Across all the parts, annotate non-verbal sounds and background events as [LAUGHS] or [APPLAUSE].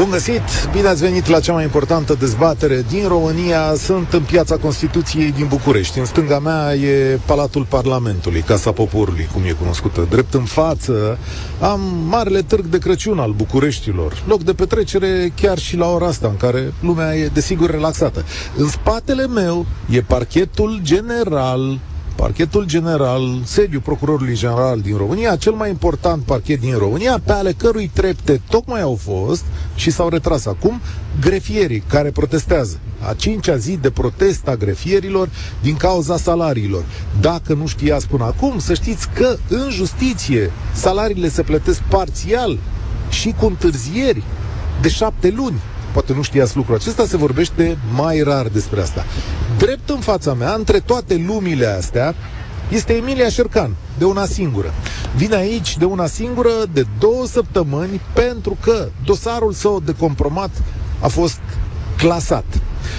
Bun găsit! Bine ați venit la cea mai importantă dezbatere din România. Sunt în piața Constituției din București. În stânga mea e Palatul Parlamentului, Casa Poporului, cum e cunoscută. Drept în față am Marele Târg de Crăciun al Bucureștilor. Loc de petrecere chiar și la ora asta, în care lumea e desigur relaxată. În spatele meu e parchetul general Parchetul General, sediul Procurorului General din România, cel mai important parchet din România, pe ale cărui trepte tocmai au fost și s-au retras acum grefierii care protestează. A cincea zi de protest a grefierilor din cauza salariilor. Dacă nu știați până acum, să știți că în justiție salariile se plătesc parțial și cu întârzieri de șapte luni. Poate nu știați lucrul acesta, se vorbește mai rar despre asta. Drept în fața mea, între toate lumile astea, este Emilia Șercan, de una singură. Vine aici de una singură de două săptămâni pentru că dosarul său de compromat a fost clasat.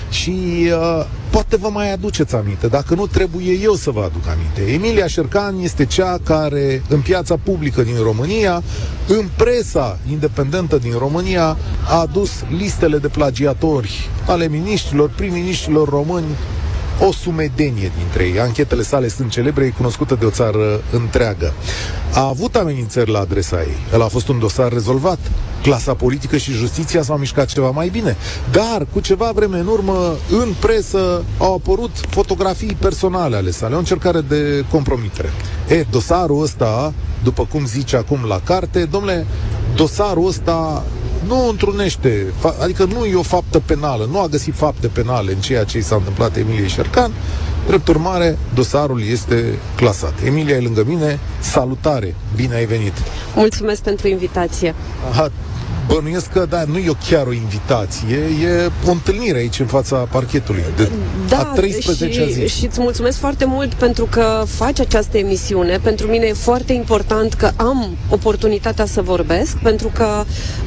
Și uh, poate vă mai aduceți aminte, dacă nu trebuie eu să vă aduc aminte. Emilia Șercan este cea care în piața publică din România, în presa independentă din România, a adus listele de plagiatori ale miniștrilor, prim-miniștrilor români o sumedenie dintre ei. Anchetele sale sunt celebre, e cunoscută de o țară întreagă. A avut amenințări la adresa ei. El a fost un dosar rezolvat. Clasa politică și justiția s-au mișcat ceva mai bine. Dar, cu ceva vreme în urmă, în presă au apărut fotografii personale ale sale, o încercare de compromitere. E, dosarul ăsta, după cum zice acum la carte, domnule, dosarul ăsta nu întrunește, adică nu e o faptă penală, nu a găsit fapte penale în ceea ce i s-a întâmplat Emilie Șercan, drept urmare, dosarul este clasat. Emilia e lângă mine, salutare, bine ai venit! Mulțumesc pentru invitație! Aha, bănuiesc că, da, nu e chiar o invitație, e o întâlnire aici în fața parchetului de da, a 13 și, zi. și îți mulțumesc foarte mult pentru că faci această emisiune. Pentru mine e foarte important că am oportunitatea să vorbesc, pentru că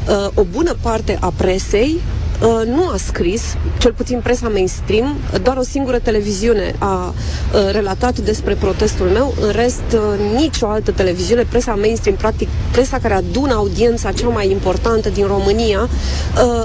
uh, o bună parte a presei Uh, nu a scris, cel puțin presa mainstream, doar o singură televiziune a uh, relatat despre protestul meu, în rest uh, nicio altă televiziune, presa mainstream, practic presa care adună audiența cea mai importantă din România,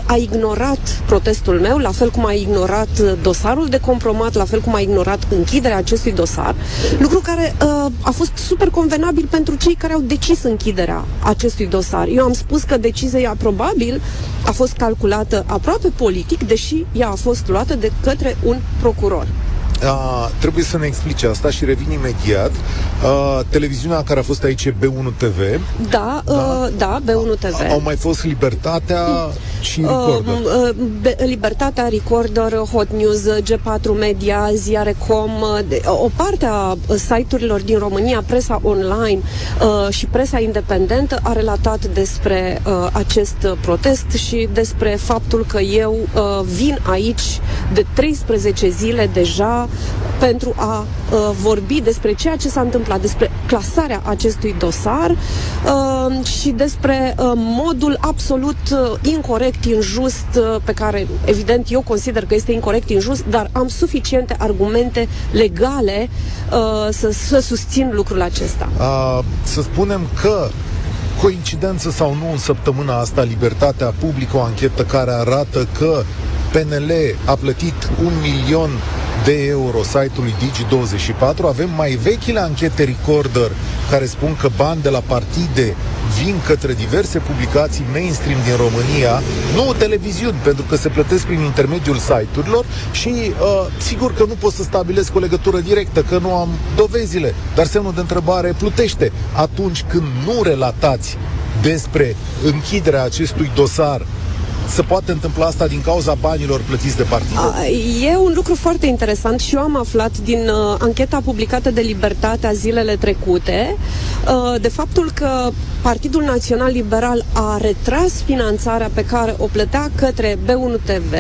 a ignorat protestul meu, la fel cum a ignorat dosarul de compromat, la fel cum a ignorat închiderea acestui dosar, lucru care a fost super convenabil pentru cei care au decis închiderea acestui dosar. Eu am spus că decizia probabil a fost calculată aproape politic, deși ea a fost luată de către un procuror. A, trebuie să ne explice asta și revin imediat. A, televiziunea care a fost aici e B1 TV. Da, da, uh, da B1 TV. Au mai fost Libertatea și Recorder. Uh, uh, Libertatea, Recorder, Hot News, G4 Media, Ziarecom, uh, o parte a site-urilor din România, presa online uh, și presa independentă a relatat despre uh, acest protest și despre faptul că eu uh, vin aici de 13 zile deja pentru a uh, vorbi despre ceea ce s-a întâmplat, despre clasarea acestui dosar uh, și despre uh, modul absolut uh, incorrect, injust, uh, pe care, evident, eu consider că este incorrect, injust, dar am suficiente argumente legale uh, să, să susțin lucrul acesta. Uh, să spunem că coincidență sau nu, în săptămâna asta, Libertatea publică o anchetă care arată că PNL a plătit un milion de euro site-ului Digi24. Avem mai vechile anchete Recorder care spun că bani de la partide vin către diverse publicații mainstream din România, nu televiziuni, pentru că se plătesc prin intermediul site-urilor și uh, sigur că nu pot să stabilesc o legătură directă, că nu am dovezile, dar semnul de întrebare plutește. Atunci când nu relatați despre închiderea acestui dosar se poate întâmpla asta din cauza banilor plătiți de partid? E un lucru foarte interesant și eu am aflat din uh, ancheta publicată de Libertatea zilele trecute uh, de faptul că Partidul Național Liberal a retras finanțarea pe care o plătea către B1 TV,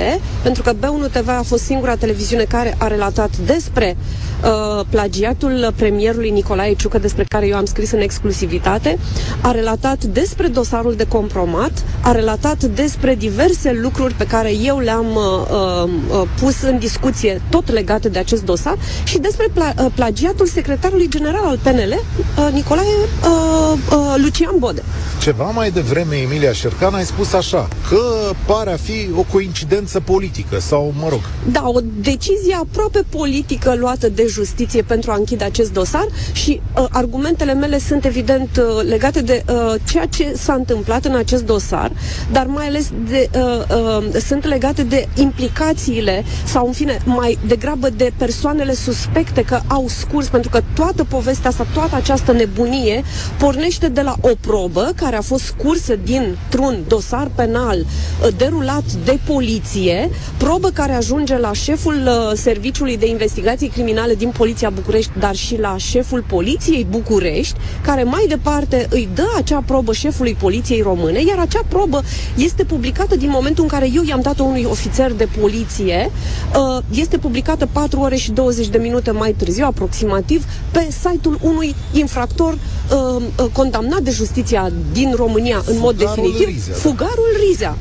pentru că B1 TV a fost singura televiziune care a relatat despre uh, plagiatul premierului Nicolae Ciucă, despre care eu am scris în exclusivitate, a relatat despre dosarul de compromat, a relatat despre diverse diverse lucruri pe care eu le-am uh, uh, pus în discuție tot legate de acest dosar și despre pla- uh, plagiatul secretarului general al PNL, uh, Nicolae uh, uh, Lucian Bode. Ceva mai devreme, Emilia Șercan, ai spus așa, că pare a fi o coincidență politică sau, mă rog... Da, o decizie aproape politică luată de justiție pentru a închide acest dosar și uh, argumentele mele sunt evident uh, legate de uh, ceea ce s-a întâmplat în acest dosar, dar mai ales de, uh, uh, sunt legate de implicațiile sau, în fine, mai degrabă de persoanele suspecte că au scurs, pentru că toată povestea asta, toată această nebunie pornește de la o probă care a fost scursă dintr-un dosar penal uh, derulat de poliție, probă care ajunge la șeful uh, Serviciului de Investigații Criminale din Poliția București, dar și la șeful Poliției București, care mai departe îi dă acea probă șefului Poliției Române, iar acea probă este publicată din momentul în care eu i-am dat-o unui ofițer de poliție, uh, este publicată 4 ore și 20 de minute mai târziu, aproximativ, pe site-ul unui infractor uh, uh, condamnat de justiția din România în mod Fugarul definitiv, Rizea, da. Fugarul Rizea.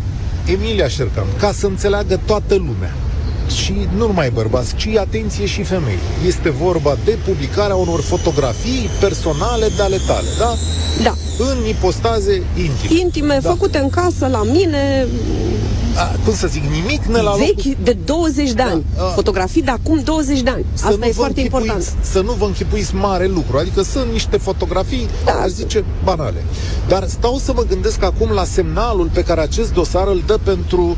Emilia Șercan, ca să înțeleagă toată lumea, și nu numai bărbați, ci atenție și femei. Este vorba de publicarea unor fotografii personale de ale tale, da? Da. În ipostaze intime. Intime, Da. făcute în casă, la mine, A, cum să zic, nimic ne la locul... vechi de 20 de ani. Da, a. Fotografii de acum 20 de ani. Să Asta nu e vă foarte închipuiți- important. Să nu vă închipuiți mare lucru. Adică sunt niște fotografii, Da. aș zice, banale. Dar stau să mă gândesc acum la semnalul pe care acest dosar îl dă pentru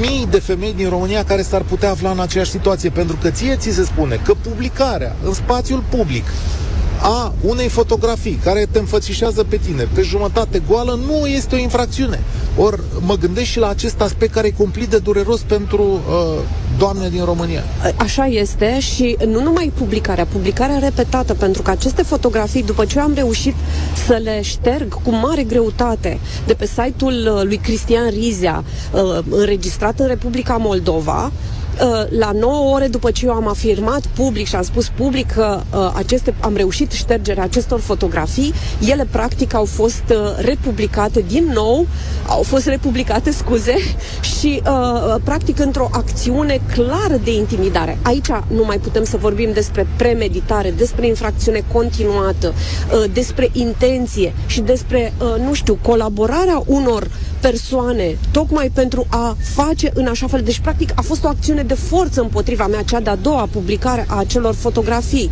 mii de femei din România care s-ar putea afla în aceeași situație. Pentru că ție ți se spune că publicarea în spațiul public a unei fotografii care te înfățișează pe tine pe jumătate goală nu este o infracțiune. Ori mă gândesc și la acest aspect care e cumplit de dureros pentru uh, doamne din România. Așa este și nu numai publicarea, publicarea repetată, pentru că aceste fotografii, după ce eu am reușit să le șterg cu mare greutate de pe site-ul uh, lui Cristian Rizea, uh, înregistrat în Republica Moldova, uh, la 9 ore după ce eu am afirmat public și am spus public că uh, aceste, am reușit ștergerea acestor fotografii, ele practic au fost uh, republicate din nou, au fost republicate, scuze, [LAUGHS] și uh, practic într-o acțiune clară de intimidare. Aici nu mai putem să vorbim despre premeditare, despre infracțiune continuată, uh, despre intenție și despre, uh, nu știu, colaborarea unor persoane tocmai pentru a face în așa fel. Deci, practic, a fost o acțiune de forță împotriva mea, cea de-a doua publicare a acelor fotografii.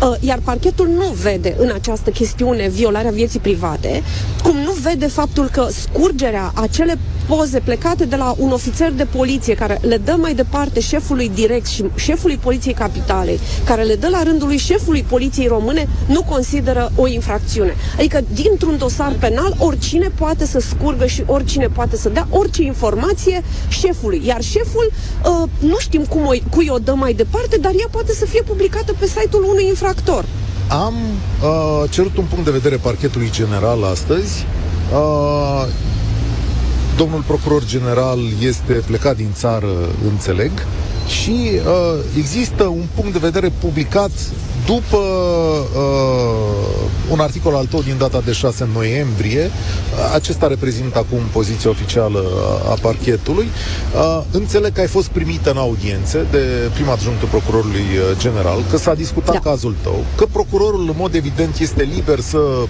Uh, Iar parchetul nu vede în această chestiune violarea vieții private, cum nu vede faptul că scurgerea acele poze plecate de la un ofițer de poliție care le dă mai departe șefului direct și șefului Poliției Capitalei, care le dă la rândul lui șefului Poliției Române, nu consideră o infracțiune. Adică, dintr-un dosar penal, oricine poate să scurgă și oricine poate să dea orice informație șefului. Iar șeful, uh, nu știm cum o, cui o dă mai departe, dar ea poate să fie publicată pe site-ul unui infractor. Am uh, cerut un punct de vedere parchetului general astăzi. Uh, domnul procuror general este plecat din țară, înțeleg, și uh, există un punct de vedere publicat după uh, un articol al tău din data de 6 noiembrie, uh, acesta reprezintă acum poziția oficială a, a parchetului, uh, înțeleg că ai fost primită în audiențe de prima adjunctul procurorului uh, general, că s-a discutat Da. cazul tău, că procurorul în mod evident este liber să uh,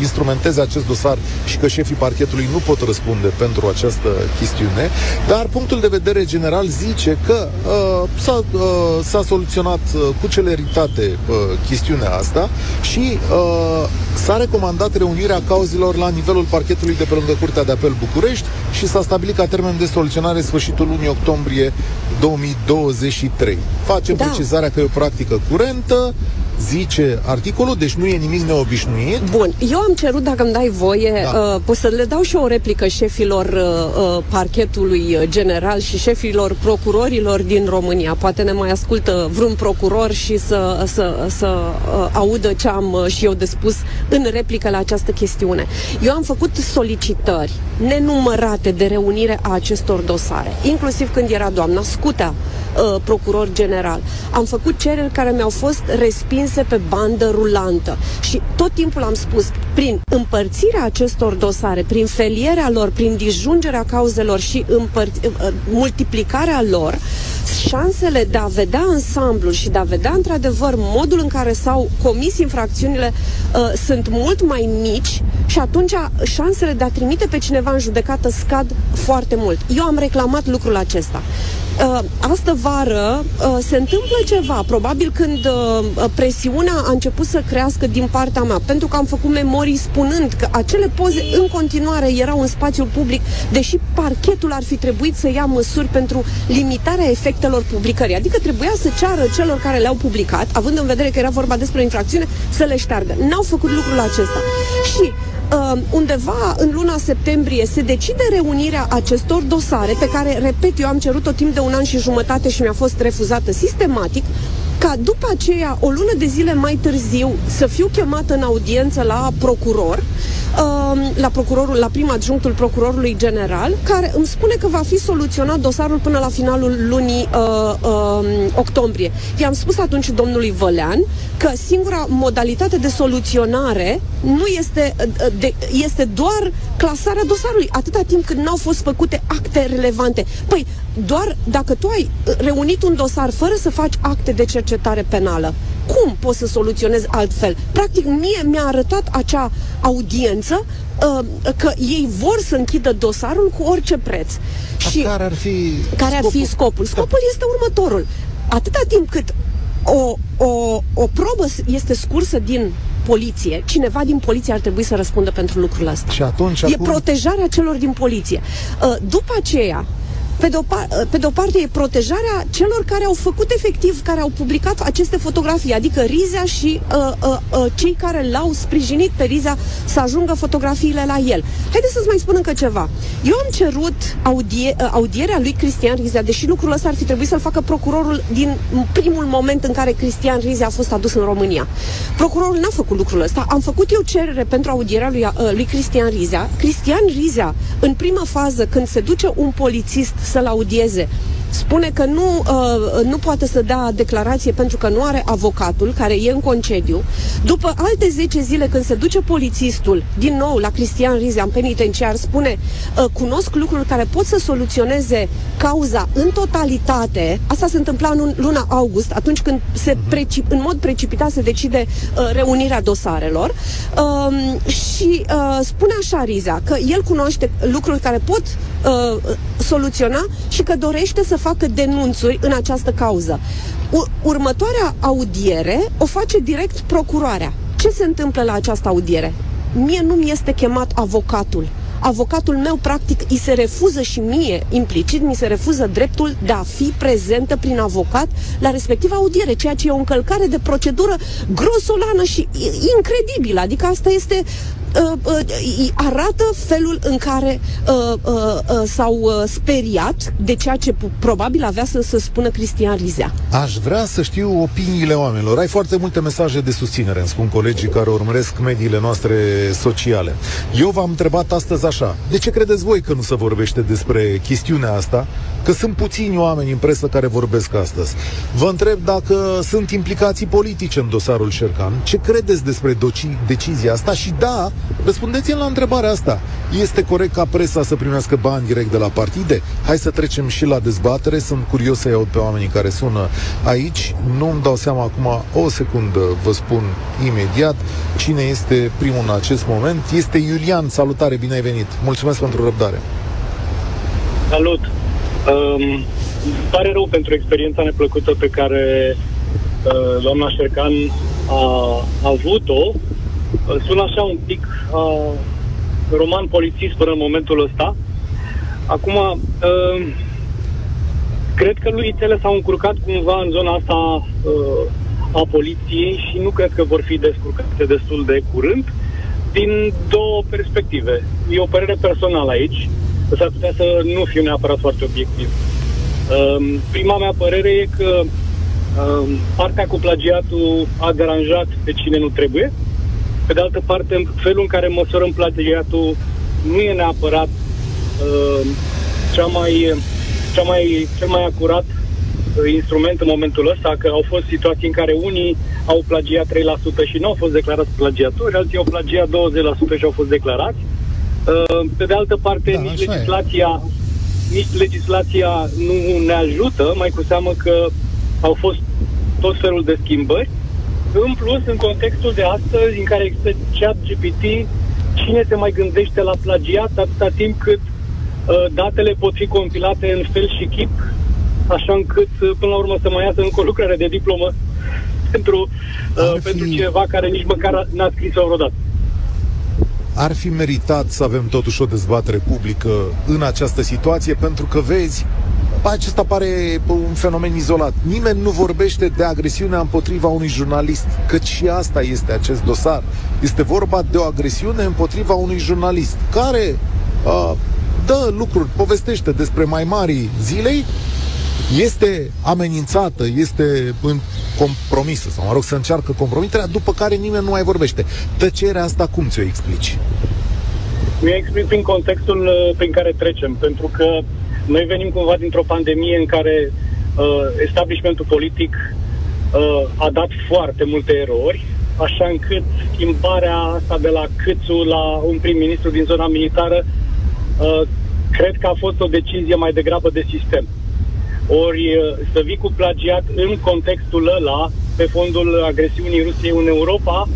instrumenteze acest dosar și că șefii parchetului nu pot răspunde pentru această chestiune, dar punctul de vedere general zice că uh, s-a, uh, s-a soluționat uh, cu celeritate uh, chestiunea asta și uh, s-a recomandat reunirea cauzelor la nivelul parchetului de pe lângă Curtea de Apel București și s-a stabilit ca termen de soluționare sfârșitul lunii octombrie 2023. Facem Da. precizarea că e o practică curentă, zice articolul, deci nu e nimic neobișnuit. Bun, eu am cerut, dacă îmi dai voie, Da. uh, pot să le dau și o replică șefilor uh, uh, parchetului uh, general și șefilor procurorilor din România. Poate ne mai ascultă vreun procuror și să, să, să uh, audă ce am uh, și eu de spus în replică la această chestiune. Eu am făcut solicitări nenumărate de reunire a acestor dosare, inclusiv când era doamna Scutea uh, procuror general. Am făcut cereri care mi-au fost respinse pe bandă rulantă. Și tot timpul am spus, prin împărțirea acestor dosare, prin felierea lor, prin disjungerea cauzelor și împăr- uh, multiplicarea lor, șansele de a vedea ansamblul și de a vedea într-adevăr modul în care s-au comis infracțiunile uh, sunt mult mai mici și atunci șansele de a trimite pe cineva în judecată scad foarte mult. Eu am reclamat lucrul acesta. Uh, astă vară uh, se întâmplă ceva, probabil când uh, presiunea a început să crească din partea mea, pentru că am făcut memorii spunând că acele poze în continuare erau în spațiul public, deși parchetul ar fi trebuit să ia măsuri pentru limitarea efectelor publicării. Adică trebuia să ceară celor care le-au publicat, având în vedere că era vorba despre infracțiune, să le șteargă. N-au făcut lucrul acesta. Și uh, undeva în luna septembrie se decide reunirea acestor dosare pe care, repet, eu am cerut-o timp de un an și jumătate și mi-a fost refuzată sistematic, ca după aceea, o lună de zile mai târziu, să fiu chemată în audiență la procuror, uh, la procurorul, la prim adjunctul procurorului general, care îmi spune că va fi soluționat dosarul până la finalul lunii uh, uh, octombrie. I-am spus atunci domnului Vălean că singura modalitate de soluționare nu este, uh, de, este doar clasarea dosarului, atâta timp cât n-au fost făcute acte relevante. Păi, doar dacă tu ai reunit un dosar fără să faci acte de cercetare penală, cum poți să soluționezi altfel? Practic, mie mi-a arătat acea audiență uh, că ei vor să închidă dosarul cu orice preț. Și care ar fi care ar fi scopul? Scopul este următorul. Atâta timp cât o, o, o probă este scursă din poliție, cineva din poliție ar trebui să răspundă pentru lucrul ăsta. Și atunci, e acum... protejarea celor din poliție. Uh, după aceea, pe de, o par- pe de o parte e protejarea celor care au făcut efectiv, care au publicat aceste fotografii, adică Rizea și uh, uh, uh, cei care l-au sprijinit pe Rizea să ajungă fotografiile la el. Haideți să-ți mai spun încă ceva. Eu am cerut audie- uh, audierea lui Cristian Rizea, deși lucrul ăsta ar fi trebuit să-l facă procurorul din primul moment în care Cristian Rizea a fost adus în România. Procurorul n-a făcut lucrul ăsta. Am făcut eu cerere pentru audierea lui, uh, lui Cristian Rizea. Cristian Rizea, în prima fază, când se duce un polițist să-l audieze spune că nu, uh, nu poate să dea declarație pentru că nu are avocatul, care e în concediu. După alte 10 zile, când se duce polițistul, din nou la Cristian Rizea, în penitenciar, spune uh, cunosc lucruri care pot să soluționeze cauza în totalitate. Asta se întâmpla în luna august, atunci când se precip, în mod precipitat se decide uh, reunirea dosarelor. Uh, și uh, spune așa Riza, că el cunoaște lucruri care pot uh, soluționa și că dorește să facă denunțuri în această cauză. Următoarea audiere o face direct procuroarea. Ce se întâmplă la această audiere? Mie nu mi este chemat avocatul avocatul meu practic îi se refuză și mie, implicit, mi se refuză dreptul de a fi prezentă prin avocat la respectiva audiere, ceea ce e o încălcare de procedură grosolană și incredibilă. Adică asta este uh, uh, arată felul în care uh, uh, uh, s-au uh, speriat de ceea ce probabil avea să, să spună Cristian Rizea. Aș vrea să știu opiniile oamenilor. Ai foarte multe mesaje de susținere, îmi spun colegii care urmăresc mediile noastre sociale. Eu v-am întrebat astăzi așa, de ce credeți voi că nu se vorbește despre chestiunea asta? Că sunt puțini oameni în presă care vorbesc astăzi. Vă întreb dacă sunt implicații politice în dosarul Șercan. Ce credeți despre doci- decizia asta? Și da, răspundeți-mi la întrebarea asta. Este corect ca presa să primească bani direct de la partide? Hai să trecem și la dezbatere. Sunt curios să iau pe oamenii care sună aici. Nu îmi dau seama acum o secundă, vă spun imediat cine este primul în acest moment. Este Iulian. Salutare, bine ai venit. Mulțumesc pentru răbdare. Salut. Um, pare rău pentru experiența neplăcută pe care uh, doamna Șercan a, a avut-o. Sună așa un pic uh, roman polițist până în momentul ăsta. Acum, uh, cred că lui Itele s-au încurcat cumva în zona asta uh, a poliției și nu cred că vor fi descurcate destul de curând din două perspective. E o părere personală aici s-ar putea să nu fiu neapărat foarte obiectiv. Um, prima mea părere e că um, partea cu plagiatul a deranjat pe cine nu trebuie. Pe de altă parte, felul în care măsurăm plagiatul nu e neapărat uh, cea mai, cea mai, cel mai acurat instrument în momentul ăsta, că au fost situații în care unii au plagiat 3% și nu au fost declarați plagiatori, alții au plagiat 20% și au fost declarați. Uh, pe de altă parte, da, nici legislația, nici legislația nu ne ajută, mai cu seamă că au fost tot felul de schimbări. În plus, în contextul de astăzi, în care există chat GPT, cine se mai gândește la plagiat atâta timp cât uh, datele pot fi compilate în fel și chip, așa încât uh, până la urmă să mai iasă încă o lucrare de diplomă [LAUGHS] pentru, uh, fi... pentru cineva care nici măcar n-a scris-o vreodată. Ar fi meritat să avem totuși o dezbatere publică în această situație, pentru că vezi, acesta pare un fenomen izolat. Nimeni nu vorbește de agresiunea împotriva unui jurnalist, căci și asta este acest dosar. Este vorba de o agresiune împotriva unui jurnalist care uh, dă lucruri, povestește despre mai mari zilei, este amenințată, este în compromisă, sau mă rog să încearcă compromiterea, după care nimeni nu mai vorbește. Tăcerea asta cum ți-o explici? Mi-o explic prin contextul uh, prin care trecem, pentru că noi venim cumva dintr-o pandemie în care uh, establishmentul politic uh, a dat foarte multe erori, așa încât schimbarea asta de la Câțu la un prim-ministru din zona militară uh, cred că a fost o decizie mai degrabă de sistem. Ori uh, să vii cu plagiat în contextul ăla, pe fondul agresiunii Rusiei în Europa,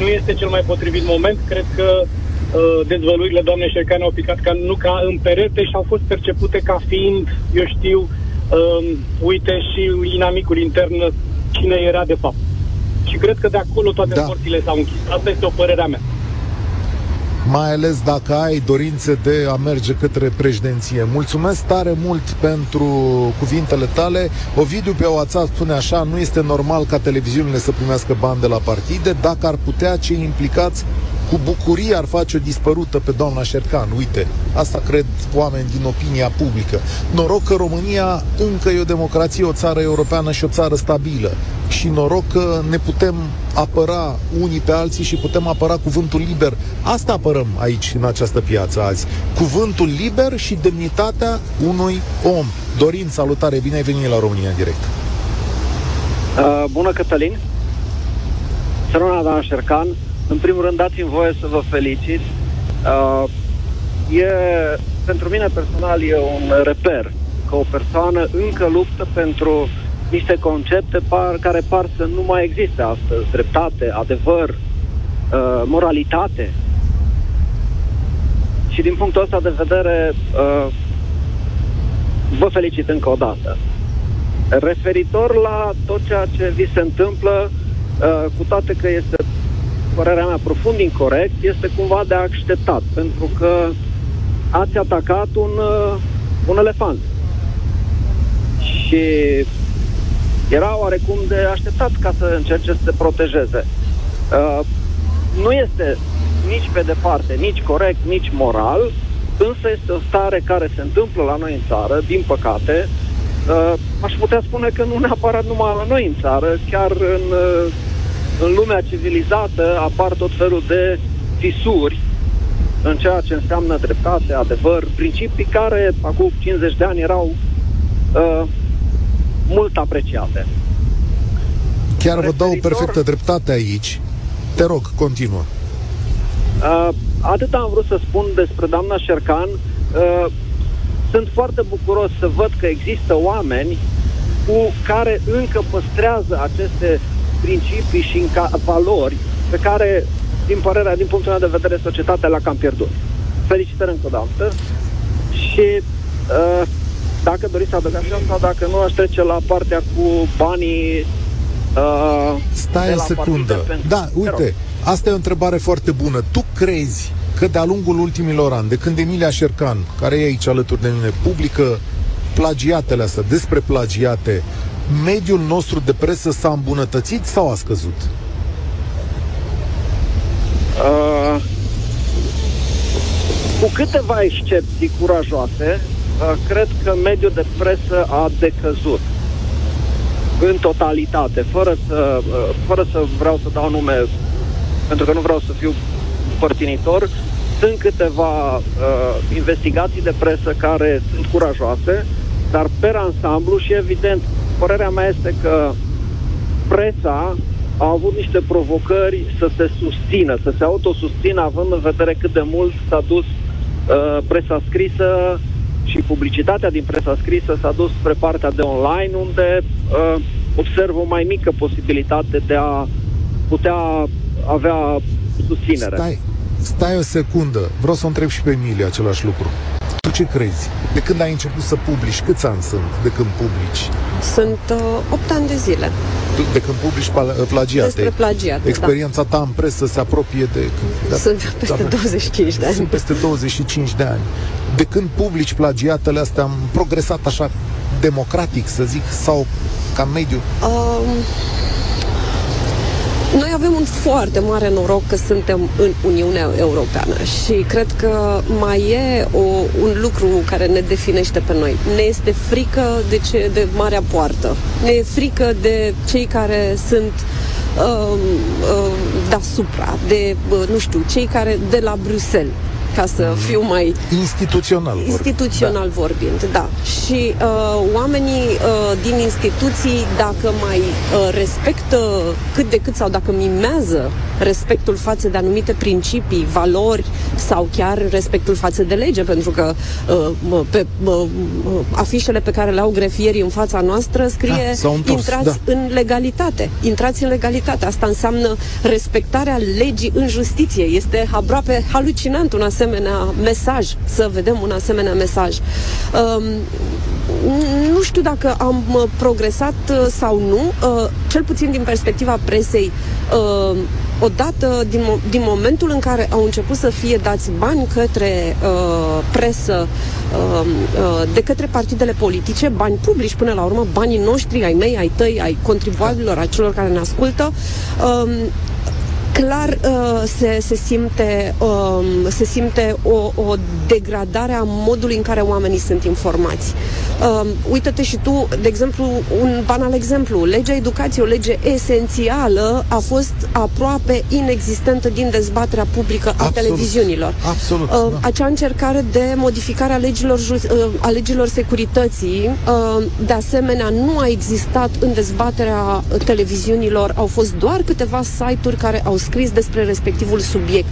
nu este cel mai potrivit moment. Cred că uh, dezvăluirile doamnei Șercane au picat ca, nu ca în perete și au fost percepute ca fiind, eu știu, uh, uite și inamicul intern cine era de fapt. Și cred că de acolo toate da. porțile s-au închis. Asta este o părerea mea mai ales dacă ai dorințe de a merge către președinție. Mulțumesc tare mult pentru cuvintele tale. Ovidiu pe WhatsApp spune așa, nu este normal ca televiziunile să primească bani de la partide, dacă ar putea cei implicați cu bucurie ar face-o dispărută pe doamna Șercan. Uite, asta cred oameni din opinia publică. Noroc că România încă e o democrație, o țară europeană și o țară stabilă. Și noroc că ne putem apăra unii pe alții și putem apăra cuvântul liber. Asta apărăm aici, în această piață azi. Cuvântul liber și demnitatea unui om. Dorin, salutare, bine ai venit la România în direct. Uh, bună, Cătălin. Săruna doamna Șercan, în primul rând, dați-mi voie să vă felicit. Uh, e, pentru mine personal e un reper că o persoană încă luptă pentru niște concepte par, care par să nu mai existe astăzi. Dreptate, adevăr, uh, moralitate. Și din punctul ăsta de vedere, uh, vă felicit încă o dată. Referitor la tot ceea ce vi se întâmplă, uh, cu toate că este părerea mea, profund incorrect, este cumva de așteptat, pentru că ați atacat un, uh, un elefant. Și era oarecum de așteptat ca să încerce să se protejeze. Uh, nu este nici pe departe, nici corect, nici moral, însă este o stare care se întâmplă la noi în țară, din păcate. Uh, aș putea spune că nu neapărat numai la noi în țară, chiar în uh, în lumea civilizată apar tot felul de fisuri în ceea ce înseamnă dreptate, adevăr, principii care acum 50 de ani erau uh, mult apreciate. Chiar vă dau perfectă dreptate aici. Te rog, continuă. Uh, atât am vrut să spun despre doamna Șercan. Uh, sunt foarte bucuros să văd că există oameni cu care încă păstrează aceste principii și ca valori pe care, din părerea, din punctul meu de vedere, societatea l-a cam pierdut. Felicitări încă o dată și uh, dacă doriți să adăugați asta, dacă nu, aș trece la partea cu banii uh, Stai o secundă. Da, uite, asta e o întrebare foarte bună. Tu crezi că de-a lungul ultimilor ani, de când Emilia Șercan, care e aici alături de mine, publică plagiatele astea, despre plagiate, mediul nostru de presă s-a îmbunătățit sau a scăzut? Uh, cu câteva excepții curajoase, uh, cred că mediul de presă a decăzut în totalitate, fără să, uh, fără să vreau să dau nume, pentru că nu vreau să fiu părtinitor, sunt câteva uh, investigații de presă care sunt curajoase, dar per ansamblu și evident părerea mea este că presa a avut niște provocări să se susțină, să se autosusțină, având în vedere cât de mult s-a dus uh, presa scrisă și publicitatea din presa scrisă s-a dus spre partea de online, unde uh, observ o mai mică posibilitate de a putea avea susținere. Stai, stai o secundă. Vreau să o întreb și pe Emilia același lucru. Tu ce crezi? De când ai început să publici? Câți ani sunt de când publici? Sunt uh, 8 ani de zile. De când publici plagiate. Despre plagiate, Experiența da. ta în presă se apropie de... Da, sunt peste da, 25 de ani. Sunt peste 25 de ani. De când publici plagiatele astea am progresat așa democratic, să zic, sau ca mediu? Um, noi avem un foarte mare noroc că suntem în Uniunea Europeană și cred că mai e o, un lucru care ne definește pe noi. Ne este frică de, ce, de marea poartă. Ne e frică de cei care sunt uh, uh, deasupra, de, uh, nu știu, cei care de la Bruxelles ca să fiu mai... Instituțional vorbind. Instituțional da. vorbind, da. Și uh, oamenii uh, din instituții, dacă mai uh, respectă cât de cât sau dacă mimează respectul față de anumite principii, valori sau chiar respectul față de lege, pentru că uh, pe uh, afișele pe care le au grefierii în fața noastră scrie da, intrați da. în legalitate. Intrați în legalitate. Asta înseamnă respectarea legii în justiție. Este aproape halucinant un asemenea mesaj, să vedem un asemenea mesaj. Um, nu știu dacă am uh, progresat uh, sau nu, uh, cel puțin din perspectiva presei, odată din, mo- din momentul în care au început să fie dați bani către uh, presă uh, uh, de către partidele politice, bani publici până la urmă, banii noștri, ai mei, ai tăi, ai contribuabililor, ai celor care ne ascultă, uh, clar uh, se, se simte, uh, se simte o, o degradare a modului în care oamenii sunt informați. Uh, uită-te și tu, de exemplu, un banal exemplu, legea educației, o lege esențială, a fost aproape inexistentă din dezbaterea publică a Absolut. televiziunilor. Absolut. Uh, da. Acea încercare de modificare a legilor, uh, a legilor securității, uh, de asemenea, nu a existat în dezbaterea televiziunilor, au fost doar câteva site-uri care au scris despre respectivul subiect.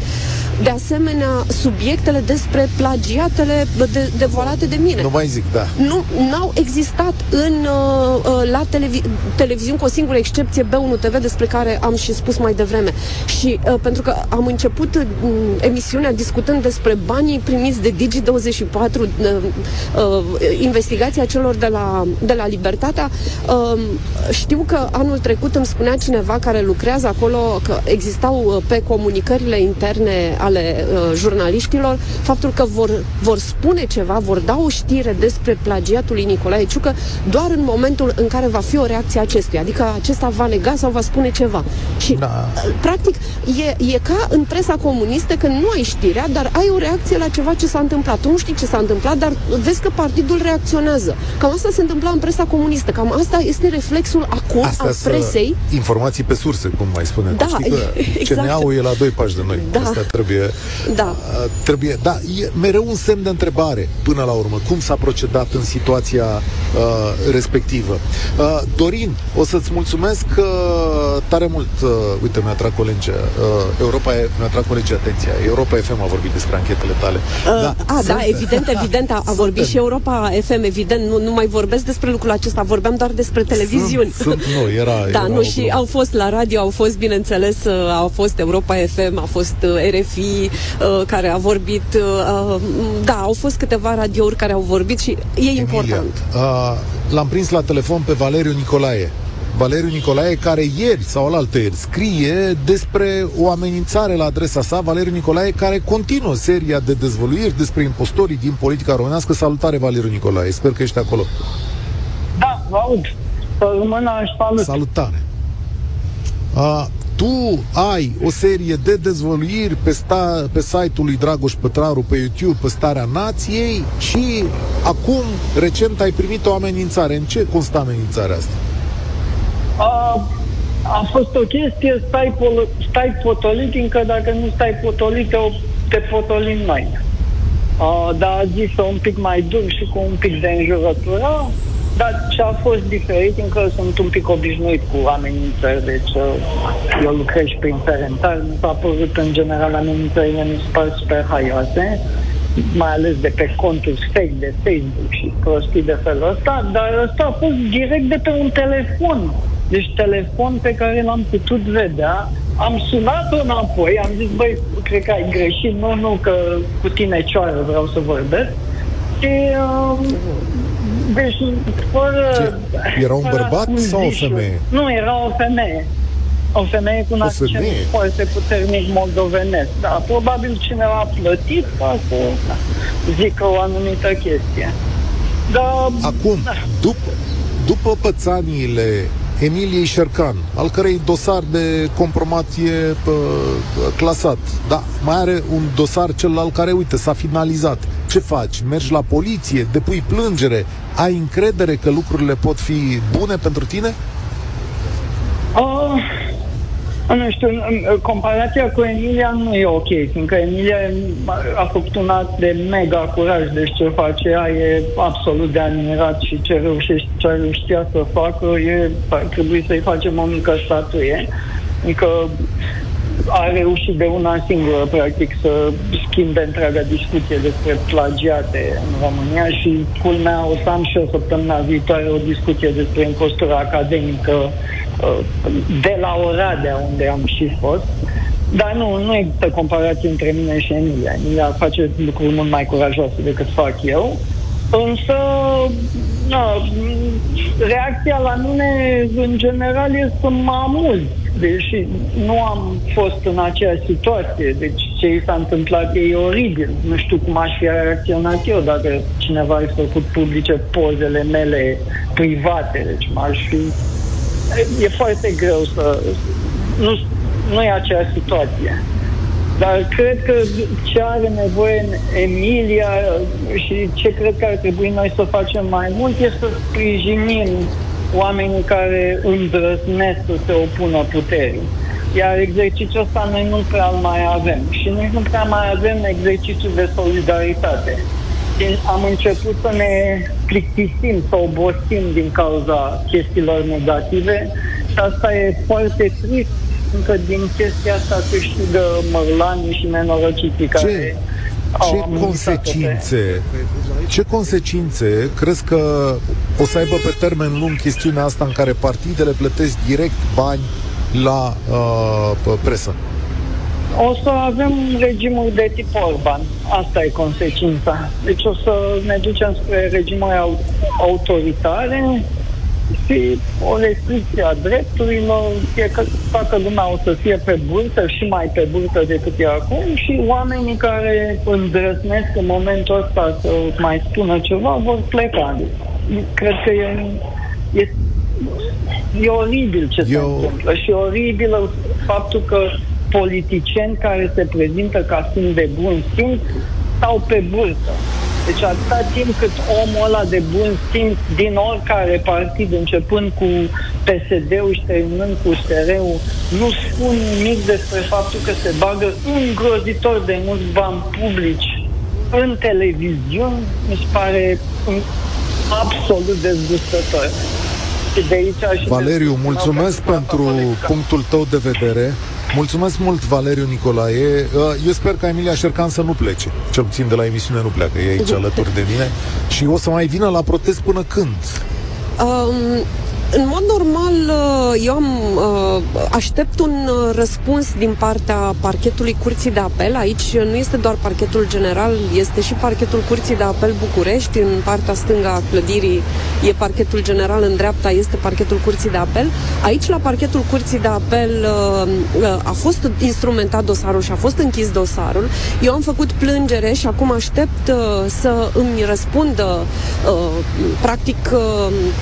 De asemenea, subiectele despre plagiatele de, devoalate de mine. Nu mai zic, da. Nu au existat în, uh, uh, la televi- televiziuni cu o singură excepție, B1 TV, despre care am și spus mai devreme. Și uh, pentru că am început uh, emisiunea discutând despre banii primiți de Digi24, uh, uh, investigația celor de la, de la Libertatea, uh, știu că anul trecut îmi spunea cineva care lucrează acolo că existau uh, pe comunicările interne ale uh, jurnaliștilor faptul că vor, vor spune ceva, vor da o știre despre plagiatul lui Nicolae Ciucă doar în momentul în care va fi o reacție acestuia. Adică acesta va nega sau va spune ceva. Și, da. Uh, practic, e, e ca în presa comunistă că nu ai știrea, dar ai o reacție la ceva ce s-a întâmplat. Tu nu știi ce s-a întâmplat, dar vezi că partidul reacționează. Cam asta se întâmpla în presa comunistă. Cam asta este reflexul acum Astea al presei. Informații pe surse, cum mai spune. Da, Știi că [LAUGHS] exact. CNA-ul e la doi pași de noi. Da. Asta trebuie... Da. trebuie, da, e mereu un semn de întrebare până la urmă. Cum s-a procedat în situația uh, respectivă? Uh, Dorin, o să-ți mulțumesc uh, tare mult. Uh, uite, mi-a tras colegea. Uh, Europa mi-a tras colegea atenția. Europa FM a vorbit despre anchetele tale. Uh, da, a, da, evident, evident. A, a vorbit și Europa FM, evident. Nu, nu mai vorbesc despre lucrul acesta. Vorbeam doar despre televiziuni. Sunt, sunt nu, era... [LAUGHS] Da, era nu, și au fost la radio, au fost, bineînțeles, uh, au fost Europa FM, a fost uh, RFI uh, care a vorbit, da, au fost câteva radiouri care au vorbit și e Emilia, important. Uh, l-am prins la telefon pe Valeriu Nicolae. Valeriu Nicolae, care ieri sau alaltă ieri scrie despre o amenințare la adresa sa, Valeriu Nicolae, care continuă seria de dezvăluiri despre impostorii din politica românească. Salutare, Valeriu Nicolae, sper că ești acolo. Da, vă aud. Rămână și salut. Salutare. Uh, tu ai o serie de dezvăluiri pe, sta, pe site-ul lui Dragoș Pătraru, pe YouTube, pe Starea Nației și acum, recent, ai primit o amenințare. În ce constă amenințarea asta? A, a fost o chestie, stai, pol- stai potolit, încă dacă nu stai potolit, te, te potolim noi. A, dar a zis-o un pic mai dur și cu un pic de înjurătură. Dar ce a fost diferit, încă sunt un pic obișnuit cu amenințări, deci uh, eu lucrez și prin parental, mi s-a părut în general amenințările mi se par super haioase, mai ales de pe conturi fake de Facebook și prostii de felul ăsta, dar ăsta a fost direct de pe un telefon. Deci telefon pe care l-am putut vedea, am sunat-o înapoi, am zis, băi, cred că ai greșit, nu, nu, că cu tine cioară vreau să vorbesc. Și uh, deci, fără... Ce? Era un fără bărbat sau o femeie? Nu, era o femeie. O femeie cu un accent femeie? foarte puternic moldovenesc. Da, probabil cineva a plătit ca să da, zică o anumită chestie. Da, Acum, da. după, după pățaniile Emiliei Șercan, al cărei dosar de compromație pă, clasat. Da, mai are un dosar celălalt care, uite, s-a finalizat. Ce faci? Mergi la poliție, depui plângere, ai încredere că lucrurile pot fi bune pentru tine? Uh, nu știu, comparația cu Emilia nu e ok, fiindcă Emilia a făcut un act de mega curaj, deci ce face ea e absolut de admirat și ce reușește, ce reușit să facă, e, ar trebui să-i facem o mică statuie. Adică a reușit de una singură, practic, să schimbe întreaga discuție despre plagiate în România și culmea o să am și o săptămâna viitoare o discuție despre impostura academică uh, de la Oradea, unde am și fost. Dar nu, nu există comparație între mine și Emilia. Emilia face lucruri mult mai curajoase decât fac eu. Însă, na, reacția la mine, în general, este să mă amuz deși nu am fost în aceeași situație, deci ce i s-a întâmplat e oribil. Nu știu cum aș fi reacționat eu dacă cineva a făcut publice pozele mele private, deci m-aș fi... E foarte greu să... Nu, nu e aceeași situație. Dar cred că ce are nevoie Emilia și ce cred că ar trebui noi să facem mai mult este să sprijinim oamenii care îndrăznesc să se opună puterii. Iar exercițiul ăsta noi nu prea mai avem. Și noi nu prea mai avem exercițiul de solidaritate. Am început să ne plictisim, să obosim din cauza chestiilor negative și asta e foarte trist, încă din chestia asta câștigă mărlanii și nenorociții care... Ce consecințe, ce consecințe crezi că o să aibă pe termen lung chestiunea asta în care partidele plătesc direct bani la uh, presă? O să avem regimul de tip Orban. Asta e consecința. Deci o să ne ducem spre regimuri autoritare fi o restricție a drepturilor, fie că toată lumea o să fie pe burtă și mai pe burtă decât e acum și oamenii care îndrăznesc în momentul ăsta să mai spună ceva vor pleca. Cred că e, e, e oribil ce Eu... se întâmplă și e oribil faptul că politicieni care se prezintă ca fiind de bun simț stau pe burtă deci atâta timp cât omul ăla de bun simț din oricare partid, începând cu PSD-ul și terminând cu SR-ul, nu spun nimic despre faptul că se bagă îngrozitor de mulți bani publici în televiziuni, mi se pare absolut dezgustător. De aici Valeriu, mulțumesc pentru punctul tău de vedere. Mulțumesc mult, Valeriu Nicolae. Uh, eu sper ca Emilia Șercan să nu plece. Cel puțin de la emisiune nu pleacă. E aici alături de mine. Și o să mai vină la protest până când? Um, în mod normal, uh, eu am, uh, aștept un uh, răspuns din partea parchetului Curții de Apel. Aici nu este doar parchetul general, este și parchetul Curții de Apel București. În partea stânga a clădirii e parchetul general, în dreapta este parchetul Curții de Apel. Aici, la parchetul Curții de Apel, a fost instrumentat dosarul și a fost închis dosarul. Eu am făcut plângere și acum aștept să îmi răspundă, practic,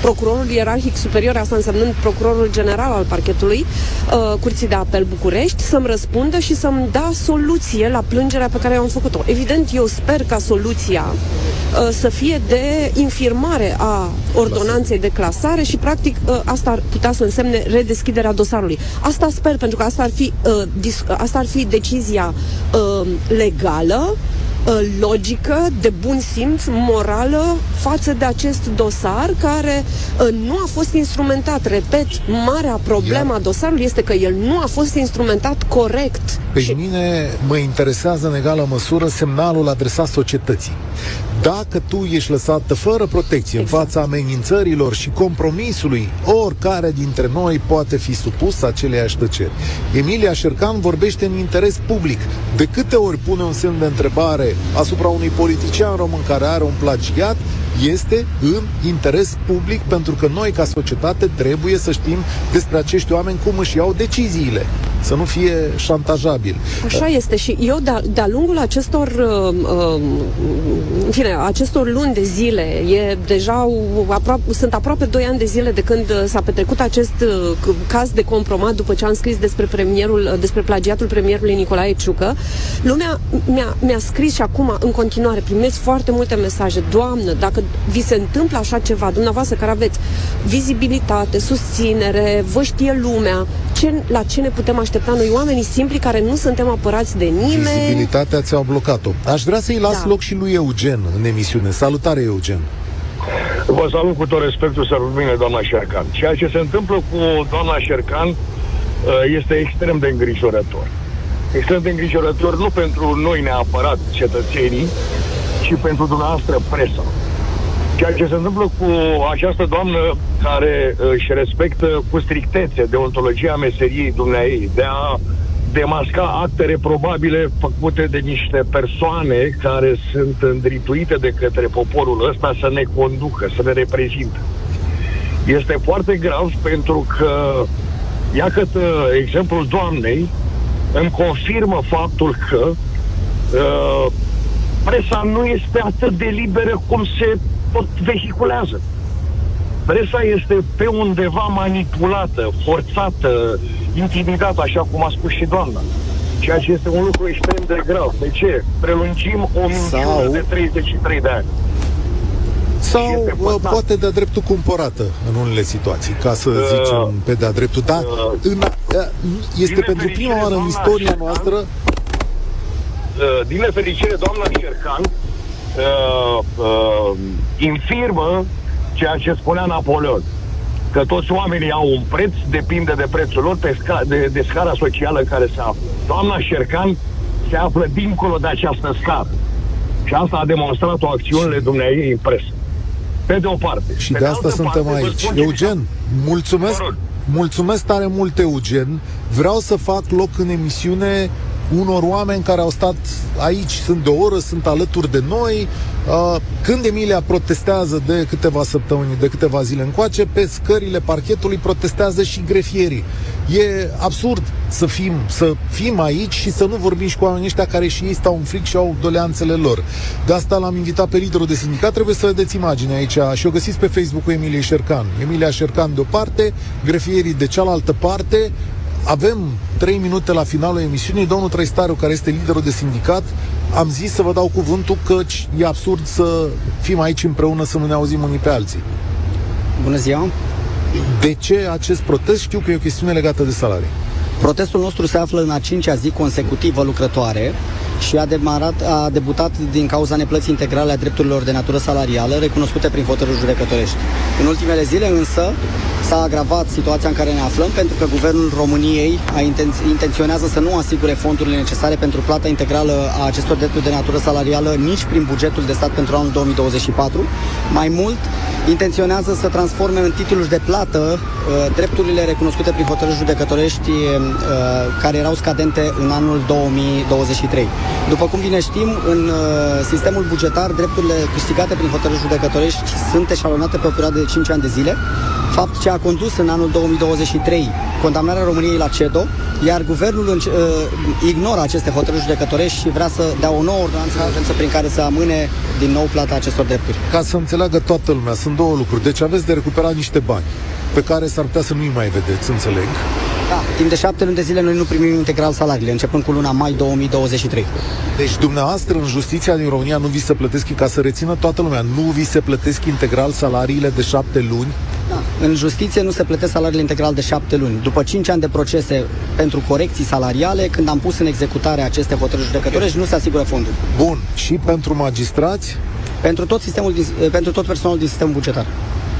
procurorul ierarhic superior superior, asta însemnând procurorul general al parchetului uh, Curții de Apel București, să-mi răspundă și să-mi da soluție la plângerea pe care eu am făcut-o. Evident, eu sper ca soluția uh, să fie de infirmare a ordonanței de clasare și, practic, uh, asta ar putea să însemne redeschiderea dosarului. Asta sper, pentru că asta ar fi, uh, dis- asta ar fi decizia uh, legală uh, logică, de bun simț, morală față de acest dosar care uh, nu a fost instrumentat. Repet, marea problema a dosarului este că el nu a fost instrumentat corect. Pe și... mine mă interesează în egală măsură semnalul adresat societății. Dacă tu ești lăsată fără protecție exact. în fața amenințărilor și compromisului, oricare dintre noi poate fi supus aceleiași tăceri. Emilia Șercan vorbește în interes public. De câte ori pune un semn de întrebare asupra unui politician român care are un plagiat, este în interes public pentru că noi ca societate trebuie să știm despre acești oameni cum își iau deciziile să nu fie șantajabil. Așa este și eu de-a, de-a lungul acestor uh, uh, în fine, acestor luni de zile e deja aproape, sunt aproape 2 ani de zile de când uh, s-a petrecut acest uh, caz de compromat după ce am scris despre premierul, uh, despre plagiatul premierului Nicolae Ciucă. Lumea mi-a, mi-a scris și acum în continuare primesc foarte multe mesaje. Doamnă, dacă vi se întâmplă așa ceva, dumneavoastră care aveți vizibilitate, susținere, vă știe lumea, ce, la ce ne putem aștepta noi oamenii simpli care nu suntem apărați de nimeni? Vizibilitatea ți-au blocat-o. Aș vrea să-i las da. loc și lui Eugen în emisiune. Salutare, Eugen! Vă salut cu tot respectul, să bine, doamna Șercan. Ceea ce se întâmplă cu doamna Șercan uh, este extrem de îngrijorător. Extrem de îngrijorător nu pentru noi neapărat cetățenii, ci pentru dumneavoastră presa. Ceea ce se întâmplă cu această doamnă care uh, își respectă cu strictețe deontologia meseriei dumneai de a demasca acte reprobabile făcute de niște persoane care sunt îndrituite de către poporul ăsta să ne conducă, să ne reprezintă. Este foarte grav pentru că, iată, exemplul doamnei îmi confirmă faptul că uh, presa nu este atât de liberă cum se tot vehiculează. Presa este pe undeva manipulată, forțată, intimidată, așa cum a spus și doamna. Ceea ce este un lucru extrem de grav. De ce? Prelungim o minciună Sau... de 33 de ani. Sau poate de-a dreptul cumpărată în unele situații, ca să uh, zicem pe de-a dreptul. Dar uh, în, uh, este pentru prima oară în istoria noastră... Uh, din nefericire, doamna Șercan uh, uh, infirmă ceea ce spunea Napoleon. Că toți oamenii au un preț, depinde de prețul lor, pe sca- de, de scara socială în care se află. Doamna Șercan se află dincolo de această scară. Și asta a demonstrat-o acțiunile dumneavoastră în presă. Pe de o parte. Și pe de, de asta suntem parte, aici. Eugen, mulțumesc, mulțumesc tare mult, Eugen. Vreau să fac loc în emisiune unor oameni care au stat aici, sunt de o oră, sunt alături de noi. Uh, când Emilia protestează de câteva săptămâni, de câteva zile încoace, pe scările parchetului protestează și grefierii. E absurd să fim, să fim aici și să nu vorbim și cu oamenii ăștia care și ei stau în fric și au doleanțele lor. De asta l-am invitat pe liderul de sindicat. Trebuie să vedeți imaginea aici și o găsiți pe Facebook-ul Emilia Șercan. Emilia Șercan de o parte, grefierii de cealaltă parte, avem 3 minute la finalul emisiunii. Domnul Trăistaru, care este liderul de sindicat, am zis să vă dau cuvântul că e absurd să fim aici împreună, să nu ne auzim unii pe alții. Bună ziua! De ce acest protest? Știu că e o chestiune legată de salarii. Protestul nostru se află în a cincea zi consecutivă lucrătoare și a, demarat, a debutat din cauza neplății integrale a drepturilor de natură salarială recunoscute prin hotărâri judecătorești. În ultimele zile însă s-a agravat situația în care ne aflăm pentru că Guvernul României a inten- intenționează să nu asigure fondurile necesare pentru plata integrală a acestor drepturi de natură salarială nici prin bugetul de stat pentru anul 2024. Mai mult, intenționează să transforme în titluri de plată uh, drepturile recunoscute prin hotărâri judecătorești uh, care erau scadente în anul 2023. După cum bine știm, în uh, sistemul bugetar, drepturile câștigate prin hotărâri judecătorești sunt eșalonate pe o perioadă de 5 ani de zile, fapt ce a condus în anul 2023 condamnarea României la CEDO, iar guvernul uh, ignoră aceste hotărâri judecătorești și vrea să dea o nouă ordonanță de urgență prin care să amâne din nou plata acestor drepturi. Ca să înțeleagă toată lumea, sunt două lucruri. Deci aveți de recuperat niște bani pe care s-ar putea să nu-i mai vedeți, înțeleg. Da, timp de șapte luni de zile noi nu primim integral salariile, începând cu luna mai 2023. Deci dumneavoastră în justiția din România nu vi se plătesc, ca să rețină toată lumea, nu vi se plătesc integral salariile de șapte luni? Da, În justiție nu se plătesc salariile integral de șapte luni. După cinci ani de procese pentru corecții salariale, când am pus în executare aceste hotărâri judecătorești, nu se asigură fonduri. Bun. Și pentru magistrați? Pentru tot, sistemul, pentru tot personalul din sistemul bugetar.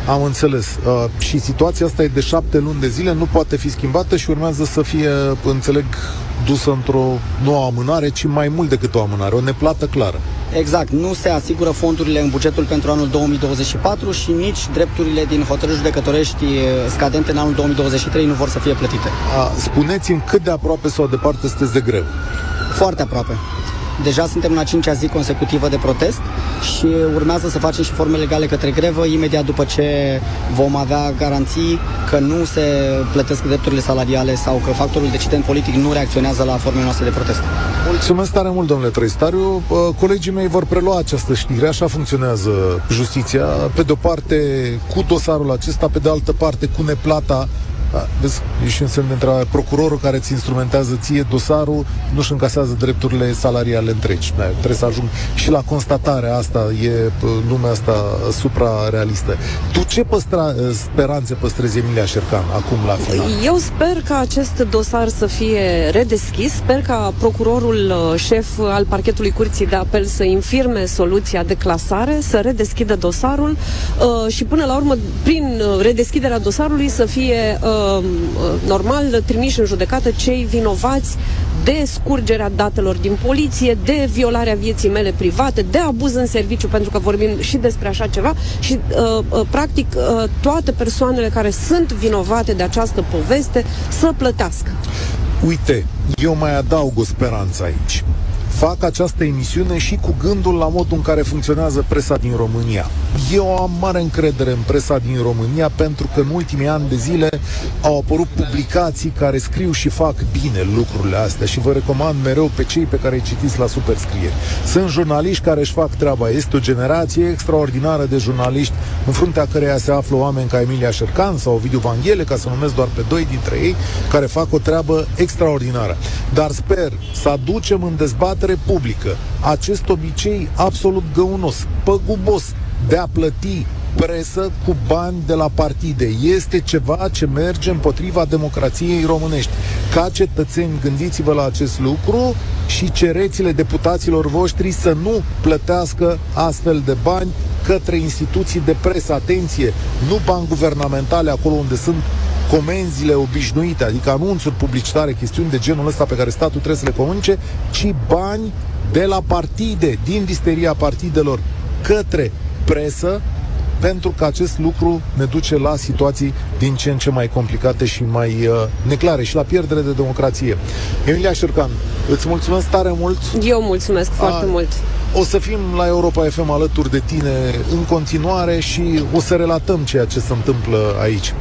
Am înțeles. Uh, și situația asta e de șapte luni de zile, nu poate fi schimbată și urmează să fie, înțeleg, dusă într-o nouă amânare, ci mai mult decât o amânare, o neplată clară. Exact, nu se asigură fondurile în bugetul pentru anul 2024 și nici drepturile din hotărâri judecătorești uh, scadente în anul 2023 nu vor să fie plătite. A, spuneți-mi cât de aproape sau departe sunteți de greu. Foarte aproape. Deja suntem în a cincea zi consecutivă de protest și urmează să facem și forme legale către grevă imediat după ce vom avea garanții că nu se plătesc drepturile salariale sau că factorul decident politic nu reacționează la formele noastre de protest. Mulțumesc tare mult, domnule Trăistariu. Colegii mei vor prelua această știre, așa funcționează justiția. Pe de o parte cu dosarul acesta, pe de altă parte cu neplata da, vezi, e și un semn între procurorul care îți instrumentează ție dosarul, nu-și încasează drepturile salariale întregi. Da, trebuie să ajung și la constatarea asta, e lumea asta supra-realistă. Tu ce păstra, speranțe păstrezi Emilia Șercan acum la final? Eu sper ca acest dosar să fie redeschis, sper ca procurorul uh, șef al parchetului Curții de Apel să infirme soluția de clasare, să redeschidă dosarul uh, și până la urmă, prin uh, redeschiderea dosarului să fie uh, Uh, normal trimiși în judecată cei vinovați de scurgerea datelor din poliție, de violarea vieții mele private, de abuz în serviciu, pentru că vorbim și despre așa ceva și, uh, uh, practic, uh, toate persoanele care sunt vinovate de această poveste să plătească. Uite, eu mai adaug o speranță aici fac această emisiune și cu gândul la modul în care funcționează presa din România. Eu am mare încredere în presa din România pentru că în ultimii ani de zile au apărut publicații care scriu și fac bine lucrurile astea și vă recomand mereu pe cei pe care îi citiți la Superscrieri. Sunt jurnaliști care își fac treaba. Este o generație extraordinară de jurnaliști în fruntea căreia se află oameni ca Emilia Șercan sau Ovidiu Vanghele, ca să numesc doar pe doi dintre ei, care fac o treabă extraordinară. Dar sper să aducem în dezbatere dezbatere publică acest obicei absolut găunos, păgubos, de a plăti presă cu bani de la partide. Este ceva ce merge împotriva democrației românești. Ca cetățeni, gândiți-vă la acest lucru și cereți-le deputaților voștri să nu plătească astfel de bani către instituții de presă. Atenție, nu bani guvernamentale acolo unde sunt comenzile obișnuite, adică anunțuri publicitare, chestiuni de genul ăsta pe care statul trebuie să le comunice, ci bani de la partide, din visteria partidelor către presă, pentru că acest lucru ne duce la situații din ce în ce mai complicate și mai uh, neclare și la pierdere de democrație. Emilia Șercan, îți mulțumesc tare mult. Eu mulțumesc A, foarte mult. O să fim la Europa FM alături de tine în continuare și o să relatăm ceea ce se întâmplă aici.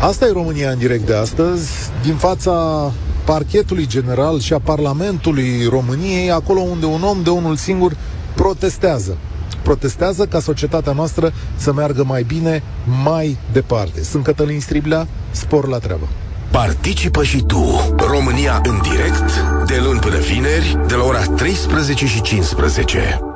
Asta e România în direct de astăzi, din fața parchetului general și a Parlamentului României, acolo unde un om de unul singur protestează. Protestează ca societatea noastră să meargă mai bine, mai departe. Sunt Cătălin Striblea, spor la treabă. Participă și tu, România în direct, de luni până vineri, de la ora 13 și 15.